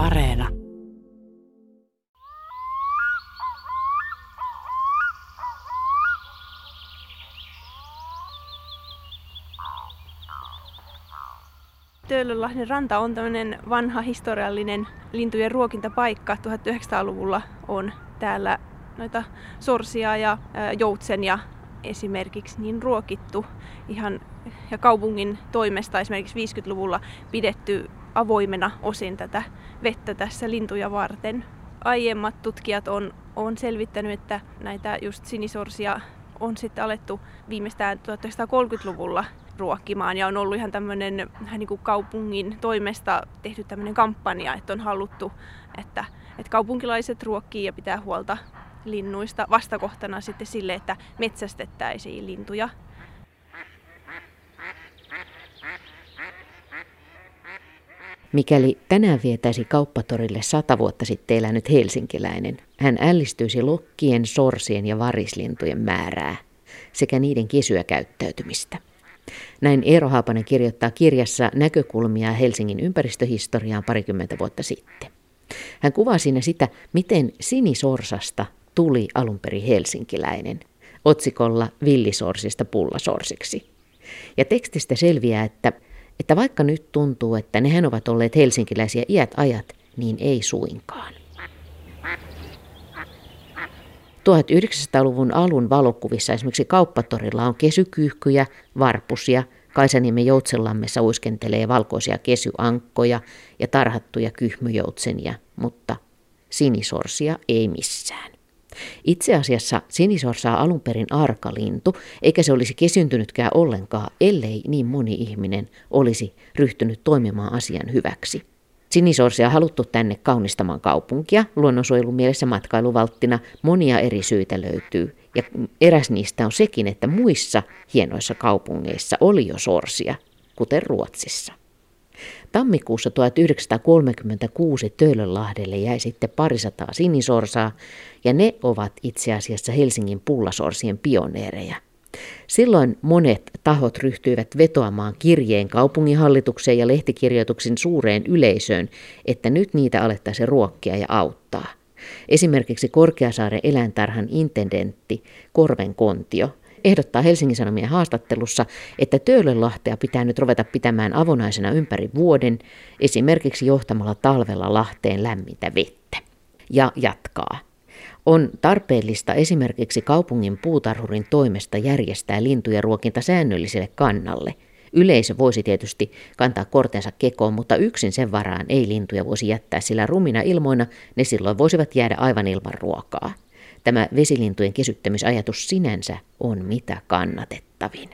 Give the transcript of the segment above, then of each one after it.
Areena. Töölönlahden ranta on tämmöinen vanha historiallinen lintujen ruokintapaikka. 1900-luvulla on täällä noita sorsia ja joutsenia esimerkiksi niin ruokittu ihan ja kaupungin toimesta esimerkiksi 50-luvulla pidetty avoimena osin tätä vettä tässä lintuja varten. Aiemmat tutkijat on, on selvittänyt, että näitä just sinisorsia on sitten alettu viimeistään 1930-luvulla ruokkimaan ja on ollut ihan tämmöinen niin kaupungin toimesta tehty tämmöinen kampanja, että on haluttu, että, että kaupunkilaiset ruokkii ja pitää huolta linnuista vastakohtana sitten sille, että metsästettäisiin lintuja. Mikäli tänään vietäisi kauppatorille sata vuotta sitten elänyt helsinkiläinen, hän ällistyisi lokkien, sorsien ja varislintujen määrää sekä niiden kesyä käyttäytymistä. Näin Eero Haapanen kirjoittaa kirjassa näkökulmia Helsingin ympäristöhistoriaan parikymmentä vuotta sitten. Hän kuvaa siinä sitä, miten sinisorsasta tuli alun perin helsinkiläinen, otsikolla villisorsista pullasorsiksi. Ja tekstistä selviää, että, että vaikka nyt tuntuu, että nehän ovat olleet helsinkiläisiä iät ajat, niin ei suinkaan. 1900-luvun alun valokuvissa esimerkiksi kauppatorilla on kesykyyhkyjä, varpusia, Kaisaniemen joutsenlammessa uiskentelee valkoisia kesyankkoja ja tarhattuja kyhmyjoutsenia, mutta sinisorsia ei missään. Itse asiassa sinisorsa on alun perin arkalintu, eikä se olisi kesyntynytkään ollenkaan, ellei niin moni ihminen olisi ryhtynyt toimimaan asian hyväksi. Sinisorsia on haluttu tänne kaunistamaan kaupunkia, luonnonsuojelun mielessä matkailuvalttina monia eri syitä löytyy. Ja eräs niistä on sekin, että muissa hienoissa kaupungeissa oli jo sorsia, kuten Ruotsissa. Tammikuussa 1936 Töölönlahdelle jäi sitten parisataa sinisorsaa, ja ne ovat itse asiassa Helsingin pullasorsien pioneereja. Silloin monet tahot ryhtyivät vetoamaan kirjeen kaupunginhallitukseen ja lehtikirjoituksin suureen yleisöön, että nyt niitä alettaisiin ruokkia ja auttaa. Esimerkiksi Korkeasaaren eläintarhan intendentti Korven Kontio ehdottaa Helsingin Sanomien haastattelussa, että Töölönlahtea pitää nyt ruveta pitämään avonaisena ympäri vuoden, esimerkiksi johtamalla talvella Lahteen lämmintä vettä. Ja jatkaa. On tarpeellista esimerkiksi kaupungin puutarhurin toimesta järjestää lintujen ruokinta säännölliselle kannalle. Yleisö voisi tietysti kantaa kortensa kekoon, mutta yksin sen varaan ei lintuja voisi jättää, sillä rumina ilmoina ne silloin voisivat jäädä aivan ilman ruokaa. Tämä vesilintujen kesyttämisajatus sinänsä on mitä kannatettavin.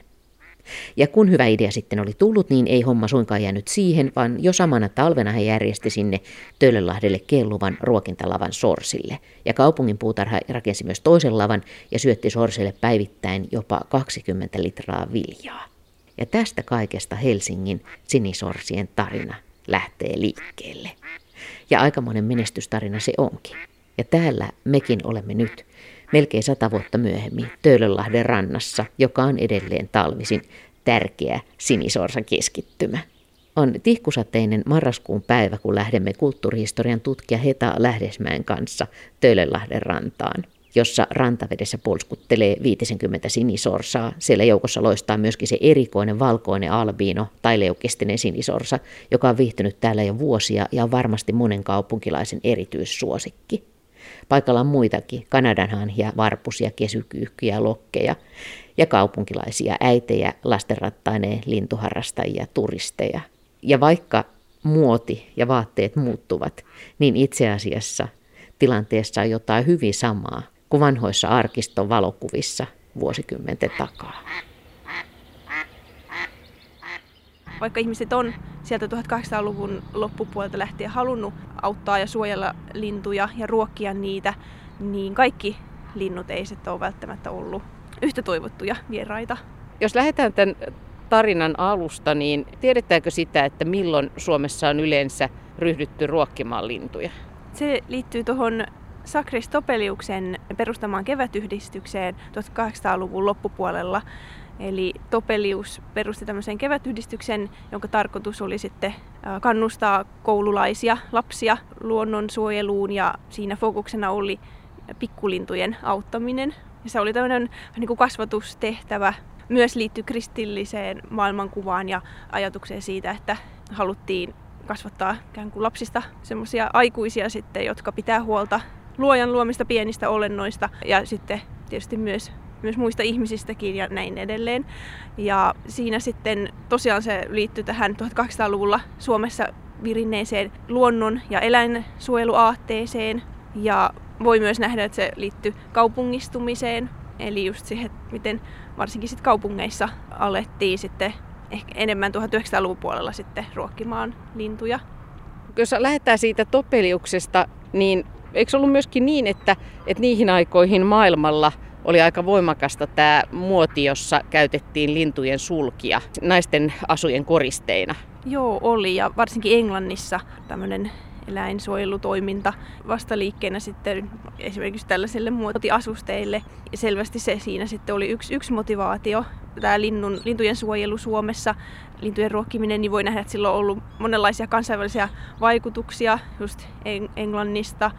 Ja kun hyvä idea sitten oli tullut, niin ei homma suinkaan jäänyt siihen, vaan jo samana talvena he järjesti sinne Töölönlahdelle kelluvan ruokintalavan sorsille. Ja kaupungin puutarha rakensi myös toisen lavan ja syötti sorsille päivittäin jopa 20 litraa viljaa. Ja tästä kaikesta Helsingin sinisorsien tarina lähtee liikkeelle. Ja aikamoinen menestystarina se onkin. Ja täällä mekin olemme nyt, melkein sata vuotta myöhemmin, Töölönlahden rannassa, joka on edelleen talvisin tärkeä sinisorsa keskittymä. On tihkusateinen marraskuun päivä, kun lähdemme kulttuurihistorian tutkija Heta Lähdesmäen kanssa Töölönlahden rantaan jossa rantavedessä polskuttelee 50 sinisorsaa. Siellä joukossa loistaa myöskin se erikoinen valkoinen albiino tai leukistinen sinisorsa, joka on viihtynyt täällä jo vuosia ja on varmasti monen kaupunkilaisen erityissuosikki. Paikalla on muitakin, Kanadanhanhia, varpusia, kesykyyhkyjä, lokkeja ja kaupunkilaisia äitejä, lastenrattaineen lintuharrastajia, turisteja. Ja vaikka muoti ja vaatteet muuttuvat, niin itse asiassa tilanteessa on jotain hyvin samaa kuin vanhoissa arkiston valokuvissa vuosikymmenten takaa. Vaikka ihmiset on sieltä 1800-luvun loppupuolelta lähtien halunnut auttaa ja suojella lintuja ja ruokkia niitä, niin kaikki linnut ei sitten ole välttämättä ollut yhtä toivottuja vieraita. Jos lähdetään tämän tarinan alusta, niin tiedetäänkö sitä, että milloin Suomessa on yleensä ryhdytty ruokkimaan lintuja? Se liittyy tuohon Sakris Topeliuksen perustamaan kevätyhdistykseen 1800-luvun loppupuolella. Eli Topelius perusti tämmöisen kevätyhdistyksen, jonka tarkoitus oli sitten kannustaa koululaisia lapsia luonnonsuojeluun ja siinä fokuksena oli pikkulintujen auttaminen. Ja se oli tämmöinen niin kuin kasvatustehtävä. Myös liittyi kristilliseen maailmankuvaan ja ajatukseen siitä, että haluttiin kasvattaa ikään kuin lapsista semmoisia aikuisia sitten, jotka pitää huolta luojan luomista pienistä olennoista ja sitten tietysti myös myös muista ihmisistäkin ja näin edelleen. Ja siinä sitten tosiaan se liittyy tähän 1800-luvulla Suomessa virinneeseen luonnon- ja eläinsuojeluaatteeseen. Ja voi myös nähdä, että se liittyy kaupungistumiseen, eli just siihen, miten varsinkin sit kaupungeissa alettiin sitten ehkä enemmän 1900-luvun puolella sitten ruokkimaan lintuja. Jos lähdetään siitä topeliuksesta, niin eikö ollut myöskin niin, että, että niihin aikoihin maailmalla oli aika voimakasta tämä muoti, jossa käytettiin lintujen sulkia naisten asujen koristeina? Joo, oli ja varsinkin Englannissa tämmöinen eläinsuojelutoiminta vastaliikkeenä sitten esimerkiksi tällaiselle muotiasusteille. Ja selvästi se siinä sitten oli yksi, yksi motivaatio. Tämä linnun, lintujen suojelu Suomessa, lintujen ruokkiminen, niin voi nähdä, että sillä on ollut monenlaisia kansainvälisiä vaikutuksia just Englannista,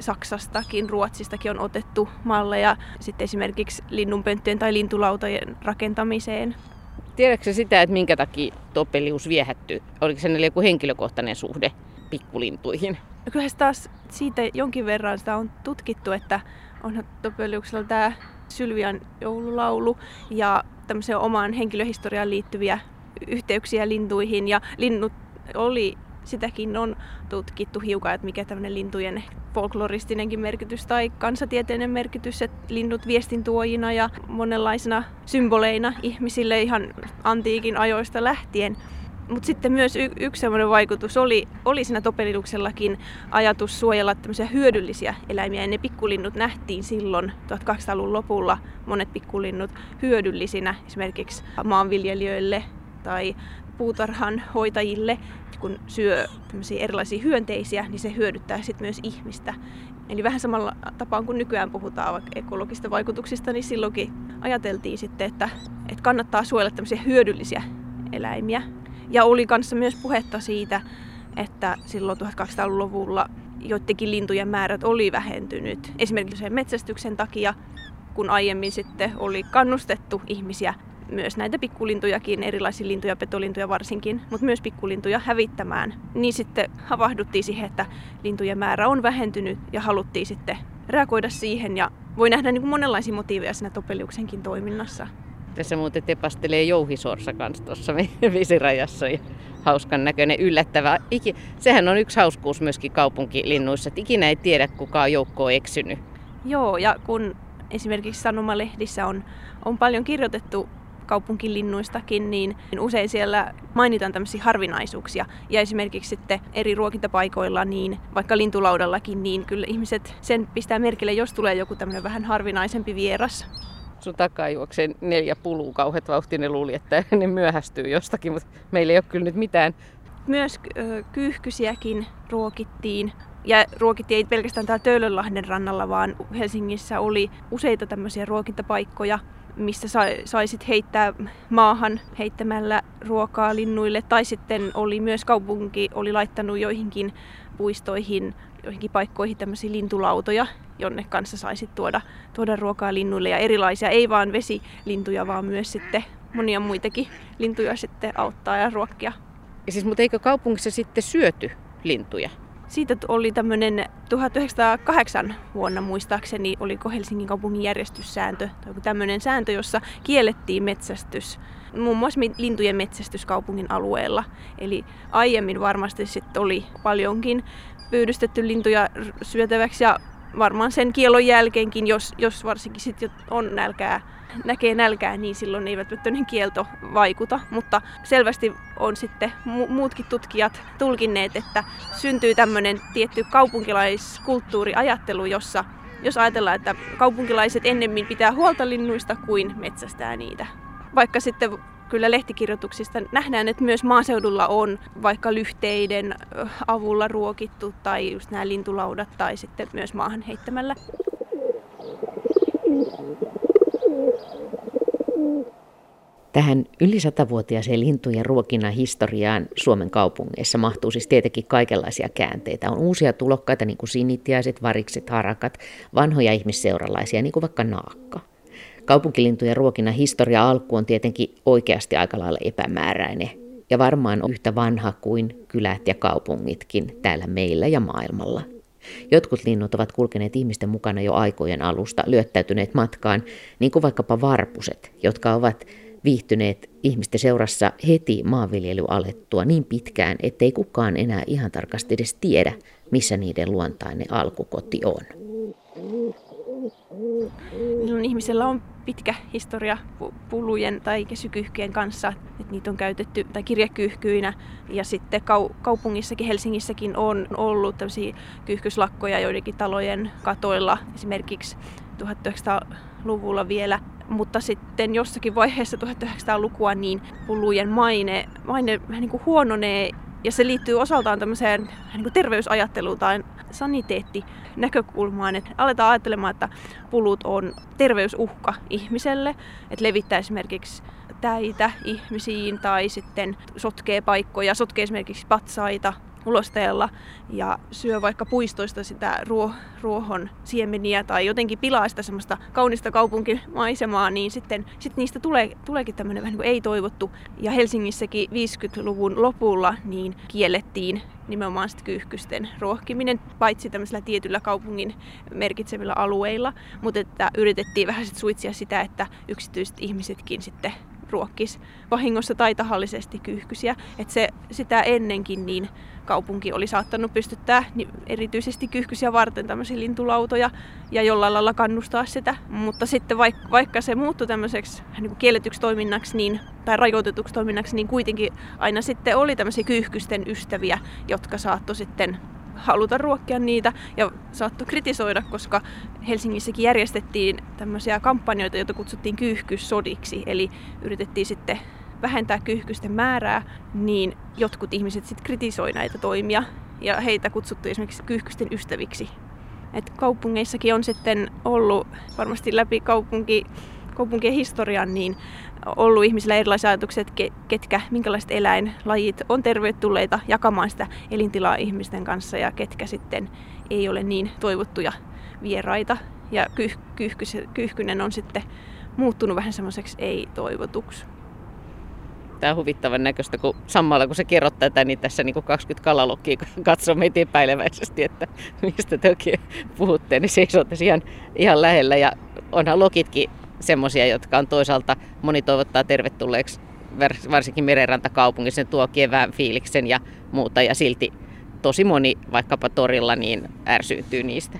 Saksastakin, Ruotsistakin on otettu malleja sitten esimerkiksi linnunpönttöjen tai lintulautojen rakentamiseen. Tiedätkö sitä, että minkä takia Topelius viehätty? Oliko se joku henkilökohtainen suhde pikkulintuihin? No kyllä taas siitä jonkin verran sitä on tutkittu, että on Topeliuksella tämä Sylvian joululaulu ja tämmöiseen omaan henkilöhistoriaan liittyviä yhteyksiä lintuihin ja linnut oli sitäkin on tutkittu hiukan, että mikä tämmöinen lintujen folkloristinenkin merkitys tai kansatieteinen merkitys, että linnut viestintuojina ja monenlaisina symboleina ihmisille ihan antiikin ajoista lähtien. Mutta sitten myös y- yksi sellainen vaikutus oli, oli siinä topeliluksellakin ajatus suojella tämmöisiä hyödyllisiä eläimiä. Ja ne pikkulinnut nähtiin silloin 1800-luvun lopulla, monet pikkulinnut hyödyllisinä esimerkiksi maanviljelijöille tai puutarhan hoitajille, kun syö erilaisia hyönteisiä, niin se hyödyttää sitten myös ihmistä. Eli vähän samalla tapaan kuin nykyään puhutaan vaikka ekologista vaikutuksista, niin silloinkin ajateltiin sitten, että, että kannattaa suojella tämmöisiä hyödyllisiä eläimiä. Ja oli kanssa myös puhetta siitä, että silloin 1200-luvulla joidenkin lintujen määrät oli vähentynyt. Esimerkiksi sen metsästyksen takia, kun aiemmin sitten oli kannustettu ihmisiä myös näitä pikkulintujakin, erilaisia lintuja, petolintuja varsinkin, mutta myös pikkulintuja hävittämään. Niin sitten havahduttiin siihen, että lintujen määrä on vähentynyt ja haluttiin sitten reagoida siihen ja voi nähdä niin kuin monenlaisia motiiveja siinä Topeliuksenkin toiminnassa. Tässä muuten tepastelee jouhisorsa kanssa tuossa visirajassa ja hauskan näköinen yllättävä. Iki, sehän on yksi hauskuus myöskin kaupunkilinnuissa, että ikinä ei tiedä kuka on joukkoon eksynyt. Joo, ja kun esimerkiksi sanomalehdissä on, on paljon kirjoitettu kaupunkilinnuistakin, niin usein siellä mainitaan tämmöisiä harvinaisuuksia. Ja esimerkiksi sitten eri ruokintapaikoilla, niin vaikka lintulaudallakin, niin kyllä ihmiset sen pistää merkille, jos tulee joku tämmöinen vähän harvinaisempi vieras. Sun takaa juoksee neljä pulua kauheat vauhti, ne luuli, että ne myöhästyy jostakin, mutta meillä ei ole kyllä nyt mitään. Myös kyyhkysiäkin ruokittiin ja ruokittiin ei pelkästään täällä Töölönlahden rannalla, vaan Helsingissä oli useita tämmöisiä ruokintapaikkoja, missä saisit heittää maahan heittämällä ruokaa linnuille. Tai sitten oli myös kaupunki oli laittanut joihinkin puistoihin, joihinkin paikkoihin tämmöisiä lintulautoja, jonne kanssa saisit tuoda, tuoda ruokaa linnuille ja erilaisia, ei vaan vesilintuja, vaan myös sitten monia muitakin lintuja sitten auttaa ja ruokkia. Ja siis, mutta eikö kaupungissa sitten syöty lintuja? Siitä oli tämmöinen 1908 vuonna muistaakseni, oliko Helsingin kaupungin järjestyssääntö, tai tämmöinen sääntö, jossa kiellettiin metsästys, muun muassa lintujen metsästys kaupungin alueella. Eli aiemmin varmasti sitten oli paljonkin pyydystetty lintuja syötäväksi ja varmaan sen kielon jälkeenkin, jos, jos varsinkin sitten on nälkää näkee nälkää, niin silloin ei välttämättä kielto vaikuta. Mutta selvästi on sitten mu- muutkin tutkijat tulkinneet, että syntyy tämmöinen tietty kaupunkilaiskulttuuriajattelu, jossa jos ajatellaan, että kaupunkilaiset ennemmin pitää huolta linnuista kuin metsästää niitä. Vaikka sitten kyllä lehtikirjoituksista nähdään, että myös maaseudulla on vaikka lyhteiden avulla ruokittu tai just nämä lintulaudat tai sitten myös maahan heittämällä. Tähän yli satavuotiaaseen lintujen ruokinnan historiaan Suomen kaupungeissa mahtuu siis tietenkin kaikenlaisia käänteitä. On uusia tulokkaita, niin kuin sinitiaiset, varikset, harakat, vanhoja ihmisseuralaisia, niin kuin vaikka naakka. Kaupunkilintujen ruokinnan historia alku on tietenkin oikeasti aika lailla epämääräinen ja varmaan on yhtä vanha kuin kylät ja kaupungitkin täällä meillä ja maailmalla. Jotkut linnut ovat kulkeneet ihmisten mukana jo aikojen alusta, lyöttäytyneet matkaan, niin kuin vaikkapa varpuset, jotka ovat viihtyneet ihmisten seurassa heti maanviljely alettua niin pitkään, ettei kukaan enää ihan tarkasti edes tiedä, missä niiden luontainen alkukoti on. Ihmisellä on pitkä historia pulujen tai kesykyhkyjen kanssa, että niitä on käytetty tai kirjekyyhkyinä. Ja sitten kau- kaupungissakin, Helsingissäkin on ollut tämmöisiä kyyhkyslakkoja joidenkin talojen katoilla, esimerkiksi 1900-luvulla vielä mutta sitten jossakin vaiheessa 1900-lukua niin pullujen maine, maine niin kuin huononee ja se liittyy osaltaan tämmöiseen niin kuin terveysajatteluun tai saniteettinäkökulmaan, että aletaan ajattelemaan, että pulut on terveysuhka ihmiselle, että levittää esimerkiksi täitä ihmisiin tai sitten sotkee paikkoja, sotkee esimerkiksi patsaita ulosteella ja syö vaikka puistoista sitä ruo, ruohon siemeniä tai jotenkin pilaa sitä semmoista kaunista kaupunkimaisemaa, niin sitten sit niistä tulee, tuleekin tämmöinen vähän niin ei-toivottu. Ja Helsingissäkin 50-luvun lopulla niin kiellettiin nimenomaan sitten kyyhkysten ruohkiminen, paitsi tämmöisillä tietyllä kaupungin merkitsevillä alueilla, mutta että yritettiin vähän sit suitsia sitä, että yksityiset ihmisetkin sitten ruokkis vahingossa tai tahallisesti kyyhkysiä. Että se, sitä ennenkin niin kaupunki oli saattanut pystyttää niin erityisesti kyyhkysiä varten tämmöisiä lintulautoja ja jollain lailla kannustaa sitä. Mutta sitten vaikka, vaikka se muuttui tämmöiseksi niin kielletyksi toiminnaksi niin, tai rajoitetuksi toiminnaksi, niin kuitenkin aina sitten oli tämmöisiä kyyhkysten ystäviä, jotka saattoi sitten haluta ruokkia niitä ja saattoi kritisoida, koska Helsingissäkin järjestettiin tämmöisiä kampanjoita, joita kutsuttiin kyyhkyssodiksi, eli yritettiin sitten vähentää kyyhkysten määrää, niin jotkut ihmiset sitten kritisoi näitä toimia ja heitä kutsuttiin esimerkiksi kyyhkysten ystäviksi. Et kaupungeissakin on sitten ollut varmasti läpi kaupunki, kaupunkien historian niin ollut ihmisillä erilaisia ajatuksia, että ketkä, minkälaiset eläinlajit on tervetulleita jakamaan sitä elintilaa ihmisten kanssa ja ketkä sitten ei ole niin toivottuja vieraita. Ja kyh, kyyhkynen on sitten muuttunut vähän semmoiseksi ei-toivotuksi. Tämä on huvittavan näköistä, kun samalla kun se kerrot tätä, niin tässä niin 20 kalalokkia katsoo meitä epäileväisesti, että mistä te oikein puhutte, niin seisoo ihan, ihan lähellä. Ja onhan lokitkin semmoisia, jotka on toisaalta moni toivottaa tervetulleeksi varsinkin merenrantakaupungissa, ne tuo kevään fiiliksen ja muuta ja silti tosi moni vaikkapa torilla niin ärsyytyy niistä.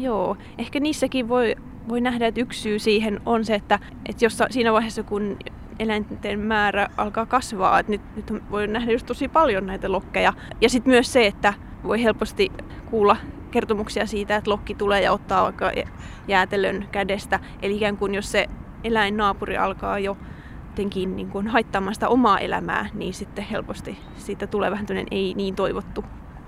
Joo, ehkä niissäkin voi, voi nähdä, että yksi syy siihen on se, että, että jos siinä vaiheessa kun eläinten määrä alkaa kasvaa, että nyt, nyt voi nähdä just tosi paljon näitä lokkeja. Ja sitten myös se, että voi helposti kuulla kertomuksia siitä, että lokki tulee ja ottaa vaikka jäätelön kädestä. Eli ikään kuin jos se eläinnaapuri alkaa jo jotenkin niin kuin haittaamaan sitä omaa elämää, niin sitten helposti siitä tulee vähän ei niin toivottu.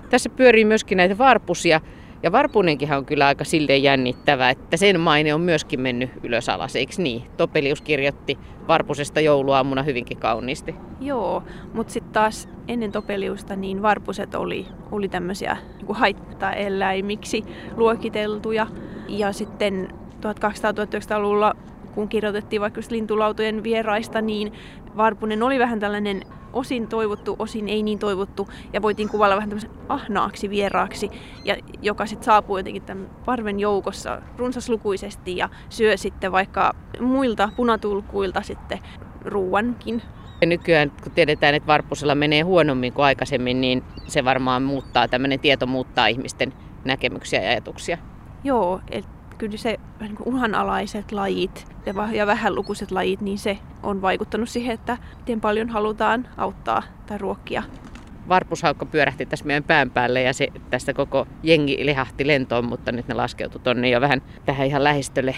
Tässä pyörii myöskin näitä varpusia. Ja Varpunenkin on kyllä aika silleen jännittävä, että sen maine on myöskin mennyt ylös alas, eikö niin? Topelius kirjoitti Varpusesta jouluaamuna hyvinkin kauniisti. Joo, mutta sitten taas ennen Topeliusta niin Varpuset oli, oli tämmöisiä niin haittaeläimiksi luokiteltuja. Ja sitten 1200-1900-luvulla kun kirjoitettiin vaikka lintulautojen vieraista, niin Varpunen oli vähän tällainen osin toivottu, osin ei niin toivottu, ja voitiin kuvailla vähän tämmöisen ahnaaksi vieraaksi, ja joka sitten saapuu jotenkin tämän parven joukossa runsaslukuisesti ja syö sitten vaikka muilta punatulkuilta sitten ruuankin. Ja nykyään, kun tiedetään, että varpusella menee huonommin kuin aikaisemmin, niin se varmaan muuttaa, tämmöinen tieto muuttaa ihmisten näkemyksiä ja ajatuksia. Joo, että kyllä se niin uhanalaiset lajit ja vähänlukuiset lajit, niin se on vaikuttanut siihen, että miten paljon halutaan auttaa tai ruokkia. Varpushaukka pyörähti tässä meidän pään päälle ja se tästä koko jengi lihahti lentoon, mutta nyt ne laskeutui tonne jo vähän tähän ihan lähistölle.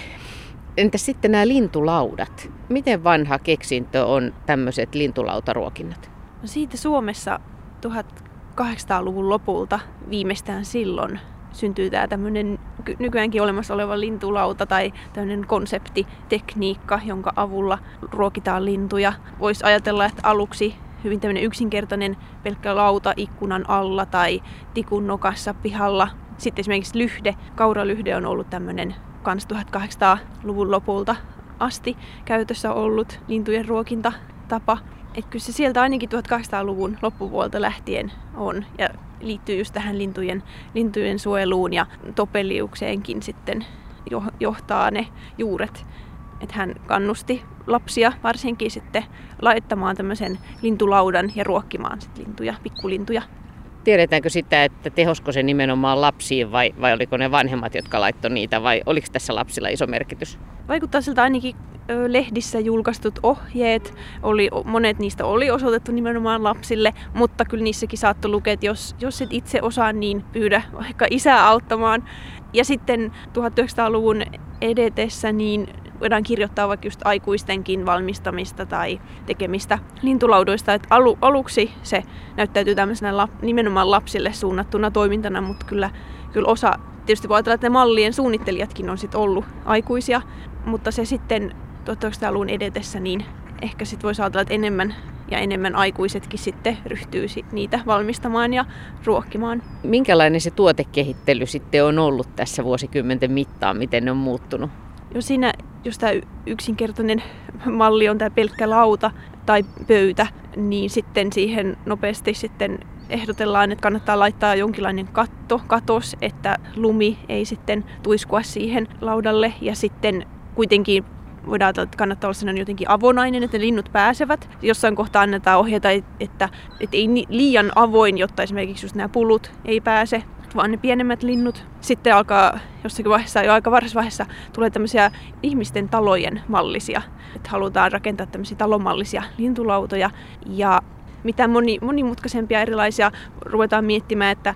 Entä sitten nämä lintulaudat? Miten vanha keksintö on tämmöiset lintulautaruokinnat? No siitä Suomessa 1800-luvun lopulta viimeistään silloin syntyy tämä tämmöinen nykyäänkin olemassa oleva lintulauta tai tämmöinen konseptitekniikka, jonka avulla ruokitaan lintuja. Voisi ajatella, että aluksi hyvin tämmöinen yksinkertainen pelkkä lauta ikkunan alla tai tikun nokassa pihalla. Sitten esimerkiksi lyhde, kauralyhde on ollut tämmöinen kans 1800-luvun lopulta asti käytössä ollut lintujen ruokintatapa. Että kyllä se sieltä ainakin 1800-luvun loppupuolta lähtien on ja liittyy just tähän lintujen, lintujen suojeluun ja topeliukseenkin sitten johtaa ne juuret. Että hän kannusti lapsia varsinkin sitten laittamaan tämmöisen lintulaudan ja ruokkimaan sit lintuja, pikkulintuja. Tiedetäänkö sitä, että tehosko se nimenomaan lapsiin vai, vai oliko ne vanhemmat, jotka laittoi niitä vai oliko tässä lapsilla iso merkitys? Vaikuttaa siltä ainakin lehdissä julkaistut ohjeet, oli, monet niistä oli osoitettu nimenomaan lapsille, mutta kyllä niissäkin saattoi lukea, että jos, jos et itse osaa, niin pyydä vaikka isää auttamaan. Ja sitten 1900-luvun edetessä niin voidaan kirjoittaa vaikka just aikuistenkin valmistamista tai tekemistä lintulaudoista. Et alu, aluksi se näyttäytyy tämmöisenä lap, nimenomaan lapsille suunnattuna toimintana, mutta kyllä, kyllä osa, tietysti voi ajatella, että ne mallien suunnittelijatkin on sitten ollut aikuisia, mutta se sitten 1900-luvun edetessä niin ehkä sitten voisi ajatella, että enemmän ja enemmän aikuisetkin sitten ryhtyy niitä valmistamaan ja ruokkimaan. Minkälainen se tuotekehittely sitten on ollut tässä vuosikymmenten mittaan, miten ne on muuttunut? Jo siinä, jos tämä yksinkertainen malli on tämä pelkkä lauta tai pöytä, niin sitten siihen nopeasti sitten ehdotellaan, että kannattaa laittaa jonkinlainen katto, katos, että lumi ei sitten tuiskua siihen laudalle ja sitten kuitenkin voidaan ajatella, että kannattaa olla sellainen jotenkin avonainen, että linnut pääsevät. Jossain kohtaa annetaan ohjeita, että, että ei liian avoin, jotta esimerkiksi just nämä pulut ei pääse, vaan ne pienemmät linnut. Sitten alkaa jossakin vaiheessa, jo aika varhaisessa vaiheessa, tulee tämmöisiä ihmisten talojen mallisia. Että halutaan rakentaa tämmöisiä talomallisia lintulautoja. Ja mitä moni, monimutkaisempia erilaisia ruvetaan miettimään, että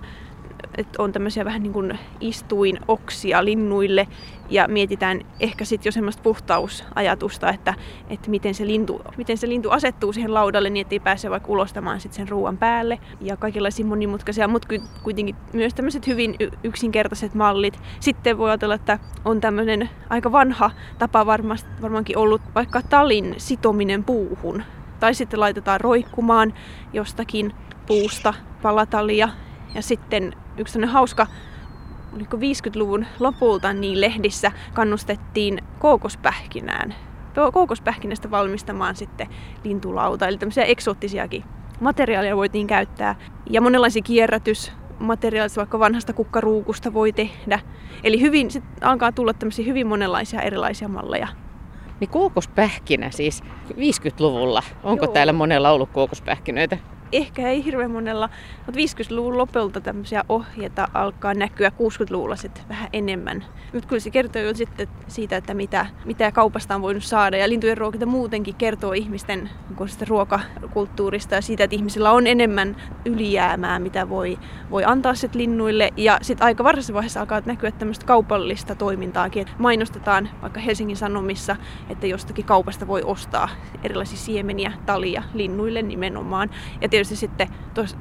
että on tämmöisiä vähän niin kuin istuinoksia linnuille. Ja mietitään ehkä sitten jo semmoista puhtausajatusta, että, että miten, se lintu, miten se lintu asettuu siihen laudalle niin, että ei pääse vaikka ulostamaan sit sen ruoan päälle. Ja kaikenlaisia monimutkaisia, mutta kuitenkin myös tämmöiset hyvin yksinkertaiset mallit. Sitten voi ajatella, että on tämmöinen aika vanha tapa varmasti, varmaankin ollut vaikka talin sitominen puuhun. Tai sitten laitetaan roikkumaan jostakin puusta palatalia ja sitten yksi hauska oliko 50-luvun lopulta niin lehdissä kannustettiin kookospähkinään. Kookospähkinästä valmistamaan sitten lintulauta, eli tämmöisiä eksoottisiakin materiaaleja voitiin käyttää. Ja monenlaisia kierrätysmateriaaleja, vaikka vanhasta kukkaruukusta voi tehdä. Eli hyvin, sit alkaa tulla tämmöisiä hyvin monenlaisia erilaisia malleja. Niin kookospähkinä siis 50-luvulla. Onko Joo. täällä monella ollut kookospähkinöitä? Ehkä ei hirveän monella, mutta 50-luvun lopulta tämmöisiä ohjeita alkaa näkyä 60-luvulla sitten vähän enemmän. Mutta kyllä se kertoo jo sitten siitä, että mitä, mitä kaupasta on voinut saada. Ja lintujen ruokinta muutenkin kertoo ihmisten ruokakulttuurista ja siitä, että ihmisillä on enemmän ylijäämää, mitä voi, voi antaa sitten linnuille. Ja sitten aika varhaisessa vaiheessa alkaa näkyä tämmöistä kaupallista toimintaakin. Että mainostetaan vaikka Helsingin Sanomissa, että jostakin kaupasta voi ostaa erilaisia siemeniä, talia linnuille nimenomaan. Ja tietysti sitten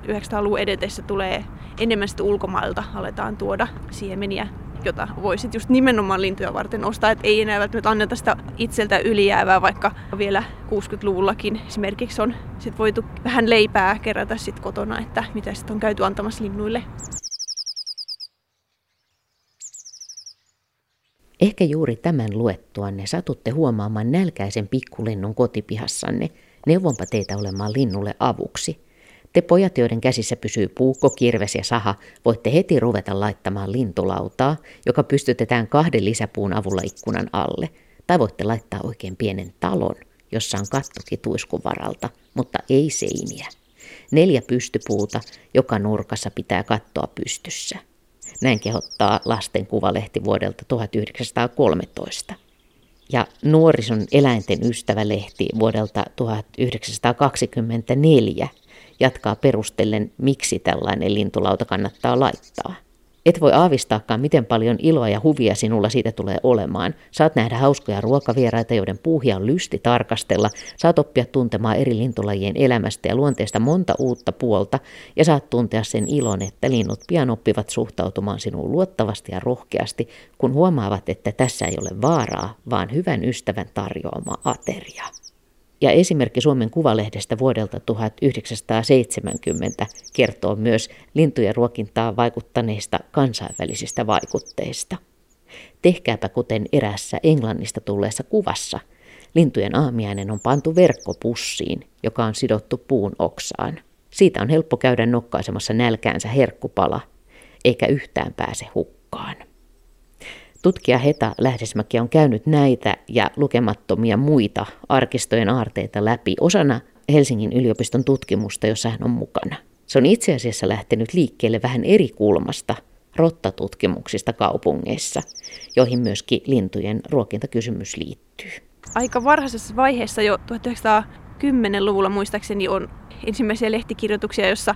900-luvun edetessä tulee enemmän sitten ulkomailta aletaan tuoda siemeniä jota voisit just nimenomaan lintuja varten ostaa, että ei enää välttämättä anneta sitä itseltä ylijäävää, vaikka vielä 60-luvullakin esimerkiksi on sit voitu vähän leipää kerätä sit kotona, että mitä sitten on käyty antamassa linnuille. Ehkä juuri tämän luettuanne satutte huomaamaan nälkäisen pikkulinnun kotipihassanne. Neuvonpa teitä olemaan linnulle avuksi. Te pojat, joiden käsissä pysyy puukko, kirves ja saha, voitte heti ruveta laittamaan lintulautaa, joka pystytetään kahden lisäpuun avulla ikkunan alle. Tai voitte laittaa oikein pienen talon, jossa on kattokin tuiskun varalta, mutta ei seiniä. Neljä pystypuuta, joka nurkassa pitää kattoa pystyssä. Näin kehottaa lasten kuvalehti vuodelta 1913 ja Nuorison eläinten ystävälehti vuodelta 1924 jatkaa perustellen, miksi tällainen lintulauta kannattaa laittaa. Et voi aavistaakaan, miten paljon iloa ja huvia sinulla siitä tulee olemaan. Saat nähdä hauskoja ruokavieraita, joiden puuhia on lysti tarkastella. Saat oppia tuntemaan eri lintulajien elämästä ja luonteesta monta uutta puolta. Ja saat tuntea sen ilon, että linnut pian oppivat suhtautumaan sinuun luottavasti ja rohkeasti, kun huomaavat, että tässä ei ole vaaraa, vaan hyvän ystävän tarjoama ateria. Ja esimerkki Suomen Kuvalehdestä vuodelta 1970 kertoo myös lintujen ruokintaa vaikuttaneista kansainvälisistä vaikutteista. Tehkääpä kuten erässä Englannista tulleessa kuvassa. Lintujen aamiainen on pantu verkkopussiin, joka on sidottu puun oksaan. Siitä on helppo käydä nokkaisemassa nälkäänsä herkkupala, eikä yhtään pääse hukkaan. Tutkija Heta Lähdesmäki on käynyt näitä ja lukemattomia muita arkistojen aarteita läpi osana Helsingin yliopiston tutkimusta, jossa hän on mukana. Se on itse asiassa lähtenyt liikkeelle vähän eri kulmasta rottatutkimuksista kaupungeissa, joihin myöskin lintujen ruokintakysymys liittyy. Aika varhaisessa vaiheessa jo 1910-luvulla muistaakseni on ensimmäisiä lehtikirjoituksia, jossa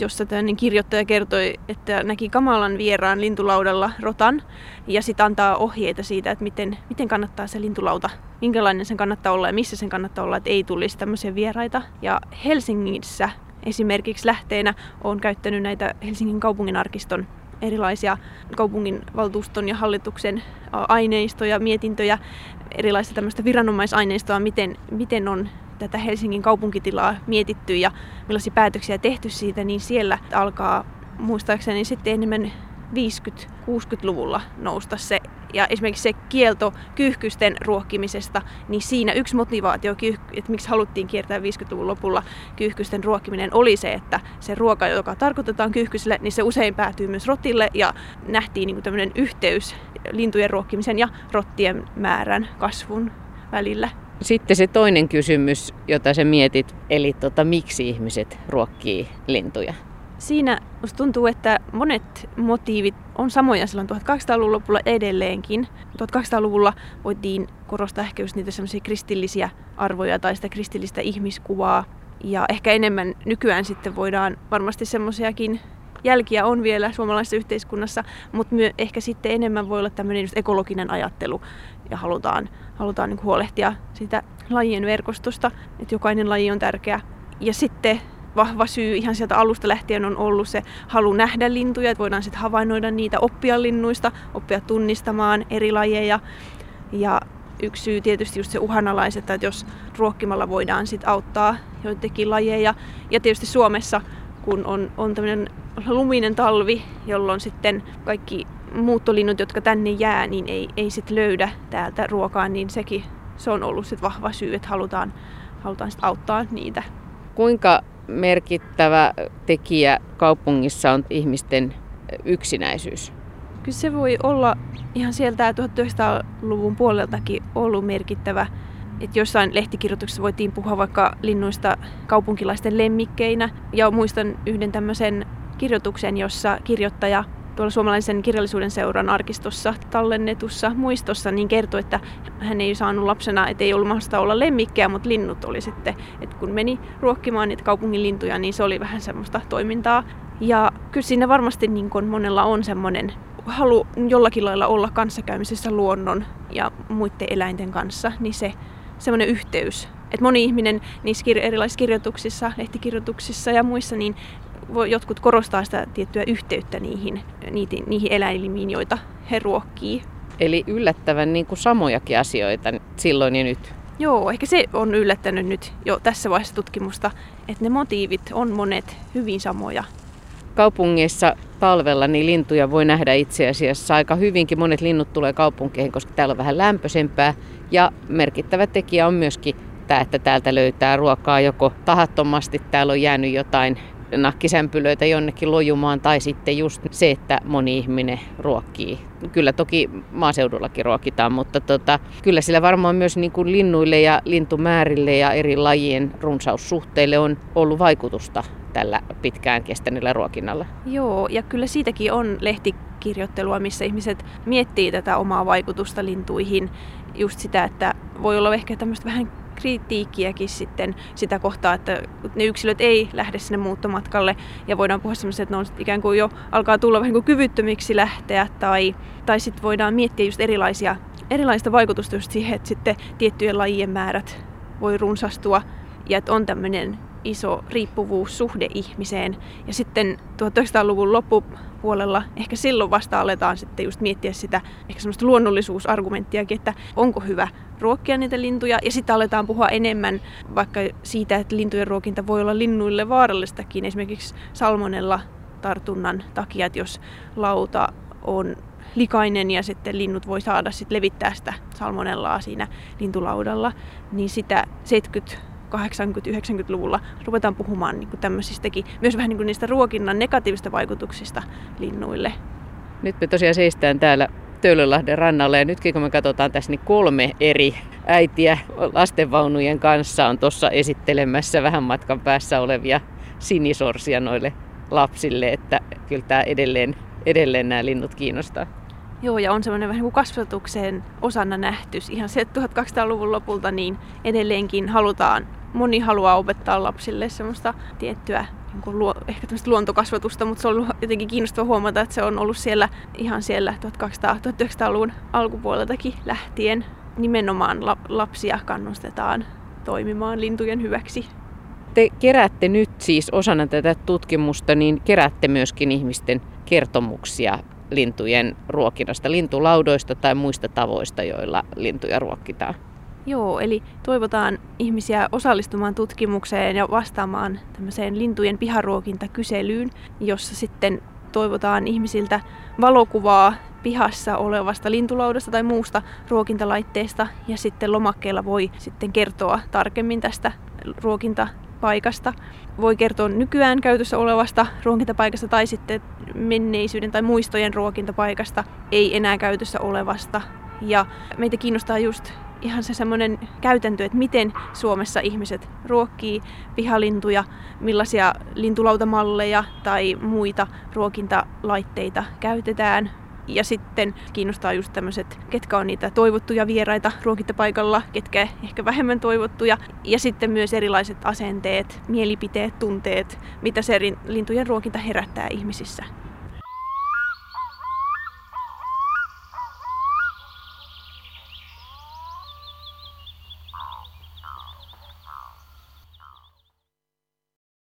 jossa tämmöinen kirjoittaja kertoi, että näki kamalan vieraan lintulaudalla rotan ja sitten antaa ohjeita siitä, että miten, miten kannattaa se lintulauta, minkälainen sen kannattaa olla ja missä sen kannattaa olla, että ei tulisi tämmöisiä vieraita. Ja Helsingissä esimerkiksi lähteenä on käyttänyt näitä Helsingin kaupunginarkiston erilaisia kaupungin valtuuston ja hallituksen aineistoja, mietintöjä, erilaista tämmöistä viranomaisaineistoa, miten, miten on tätä Helsingin kaupunkitilaa mietitty ja millaisia päätöksiä tehty siitä, niin siellä alkaa muistaakseni sitten enemmän 50-60-luvulla nousta se. Ja esimerkiksi se kielto kyyhkysten ruokkimisesta, niin siinä yksi motivaatio, että miksi haluttiin kiertää 50-luvun lopulla kyyhkysten ruokkiminen, oli se, että se ruoka, joka tarkoitetaan kyyhkysille, niin se usein päätyy myös rotille ja nähtiin niin tämmöinen yhteys lintujen ruokkimisen ja rottien määrän kasvun välillä. Sitten se toinen kysymys, jota sä mietit, eli tota, miksi ihmiset ruokkii lintuja? Siinä musta tuntuu, että monet motiivit on samoja silloin 1800-luvun lopulla edelleenkin. 1800-luvulla voitiin korostaa ehkä just niitä semmoisia kristillisiä arvoja tai sitä kristillistä ihmiskuvaa. Ja ehkä enemmän nykyään sitten voidaan varmasti semmoisiakin jälkiä on vielä suomalaisessa yhteiskunnassa, mutta myö, ehkä sitten enemmän voi olla tämmöinen just ekologinen ajattelu ja halutaan, halutaan niin huolehtia sitä lajien verkostosta, että jokainen laji on tärkeä. Ja sitten vahva syy ihan sieltä alusta lähtien on ollut se halu nähdä lintuja, että voidaan sitten havainnoida niitä, oppia linnuista, oppia tunnistamaan eri lajeja. Ja yksi syy tietysti just se uhanalaiset, että jos ruokkimalla voidaan sitten auttaa joitakin lajeja. Ja tietysti Suomessa, kun on, on tämmöinen luminen talvi, jolloin sitten kaikki muuttolinnut, jotka tänne jää, niin ei, ei sit löydä täältä ruokaa, niin sekin se on ollut sit vahva syy, että halutaan, halutaan sit auttaa niitä. Kuinka merkittävä tekijä kaupungissa on ihmisten yksinäisyys? Kyllä se voi olla ihan sieltä 1900-luvun puoleltakin ollut merkittävä. Et jossain lehtikirjoituksessa voitiin puhua vaikka linnuista kaupunkilaisten lemmikkeinä. Ja muistan yhden tämmöisen kirjoituksen, jossa kirjoittaja tuolla suomalaisen kirjallisuuden seuran arkistossa tallennetussa muistossa niin kertoi, että hän ei saanut lapsena, että ei ollut mahdollista olla lemmikkejä, mutta linnut oli sitten, että kun meni ruokkimaan niitä kaupungin lintuja, niin se oli vähän semmoista toimintaa. Ja kyllä siinä varmasti niin kun monella on semmoinen halu jollakin lailla olla kanssakäymisessä luonnon ja muiden eläinten kanssa, niin se semmoinen yhteys. Et moni ihminen niissä erilaisissa kirjoituksissa, lehtikirjoituksissa ja muissa, niin jotkut korostaa sitä tiettyä yhteyttä niihin, niihin, niihin eläimiin, joita he ruokkii. Eli yllättävän niin kuin samojakin asioita silloin ja nyt. Joo, ehkä se on yllättänyt nyt jo tässä vaiheessa tutkimusta, että ne motiivit on monet hyvin samoja. Kaupungeissa talvella niin lintuja voi nähdä itse asiassa aika hyvinkin. Monet linnut tulee kaupunkeihin, koska täällä on vähän lämpöisempää. Ja merkittävä tekijä on myöskin tämä, että täältä löytää ruokaa joko tahattomasti, täällä on jäänyt jotain nakkisämpylöitä jonnekin lojumaan tai sitten just se, että moni ihminen ruokkii. Kyllä toki maaseudullakin ruokitaan, mutta tota, kyllä sillä varmaan myös niin kuin linnuille ja lintumäärille ja eri lajien runsaussuhteille on ollut vaikutusta tällä pitkään kestäneellä ruokinnalla. Joo, ja kyllä siitäkin on lehtikirjoittelua, missä ihmiset miettii tätä omaa vaikutusta lintuihin. Just sitä, että voi olla ehkä tämmöistä vähän kritiikkiäkin sitten sitä kohtaa, että ne yksilöt ei lähde sinne muuttomatkalle ja voidaan puhua semmoista, että ne on ikään kuin jo alkaa tulla vähän kuin kyvyttömiksi lähteä tai, tai sitten voidaan miettiä just erilaisia, erilaista vaikutusta just siihen, että sitten tiettyjen lajien määrät voi runsastua ja että on tämmöinen iso riippuvuussuhde ihmiseen. Ja sitten 1900-luvun loppupuolella ehkä silloin vasta aletaan sitten just miettiä sitä ehkä semmoista luonnollisuusargumenttiakin, että onko hyvä ruokkia niitä lintuja. Ja sitten aletaan puhua enemmän vaikka siitä, että lintujen ruokinta voi olla linnuille vaarallistakin. Esimerkiksi salmonella tartunnan takia, että jos lauta on likainen ja sitten linnut voi saada sitten levittää sitä salmonellaa siinä lintulaudalla, niin sitä 70 80-90-luvulla ruvetaan puhumaan niin tämmöisistäkin, myös vähän niin niistä ruokinnan negatiivista vaikutuksista linnuille. Nyt me tosiaan seistään täällä Töölönlahden rannalla ja nytkin kun me katsotaan tässä, niin kolme eri äitiä lastenvaunujen kanssa on tuossa esittelemässä vähän matkan päässä olevia sinisorsia noille lapsille, että kyllä tämä edelleen, edelleen nämä linnut kiinnostaa. Joo, ja on semmoinen vähän kuin kasvatuksen osana nähty. Ihan se 1200-luvun lopulta niin edelleenkin halutaan, moni haluaa opettaa lapsille semmoista tiettyä niin kuin luo, ehkä luontokasvatusta, mutta se on jotenkin kiinnostava huomata, että se on ollut siellä ihan siellä 1200-1900-luvun alkupuoleltakin lähtien. Nimenomaan la, lapsia kannustetaan toimimaan lintujen hyväksi. Te keräätte nyt siis osana tätä tutkimusta, niin keräätte myöskin ihmisten kertomuksia lintujen ruokinnasta, lintulaudoista tai muista tavoista, joilla lintuja ruokitaan. Joo, eli toivotaan ihmisiä osallistumaan tutkimukseen ja vastaamaan tämmöiseen lintujen piharuokintakyselyyn, jossa sitten toivotaan ihmisiltä valokuvaa pihassa olevasta lintulaudasta tai muusta ruokintalaitteesta ja sitten lomakkeella voi sitten kertoa tarkemmin tästä ruokintapaikasta. Voi kertoa nykyään käytössä olevasta ruokintapaikasta tai sitten menneisyyden tai muistojen ruokintapaikasta, ei enää käytössä olevasta. Ja meitä kiinnostaa just ihan se semmoinen käytäntö, että miten Suomessa ihmiset ruokkii pihalintuja, millaisia lintulautamalleja tai muita ruokintalaitteita käytetään. Ja sitten kiinnostaa just tämmöiset, ketkä on niitä toivottuja vieraita ruokintapaikalla, ketkä ehkä vähemmän toivottuja. Ja sitten myös erilaiset asenteet, mielipiteet, tunteet, mitä se lintujen ruokinta herättää ihmisissä.